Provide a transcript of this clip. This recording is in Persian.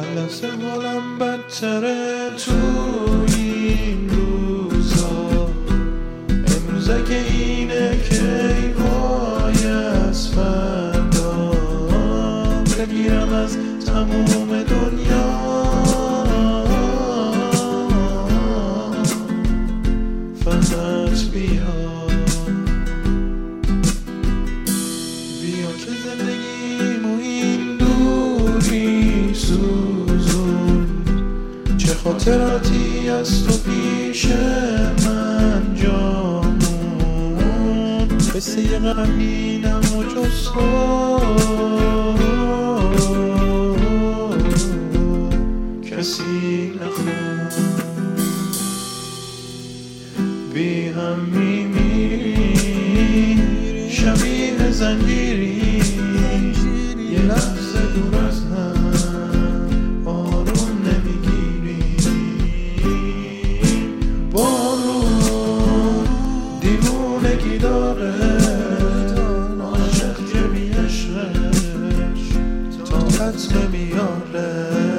خلاص حالم بدتره تو این روزا. امروزه که اینه که ای وای از فردا. بگیرم از تموم دنیا. فقط بیا. بیا که زندگیمو خاطراتی از تو پیش من جانون مثل یه غمینم و جز کسی نخون بی هم میمیرم. that's me your love.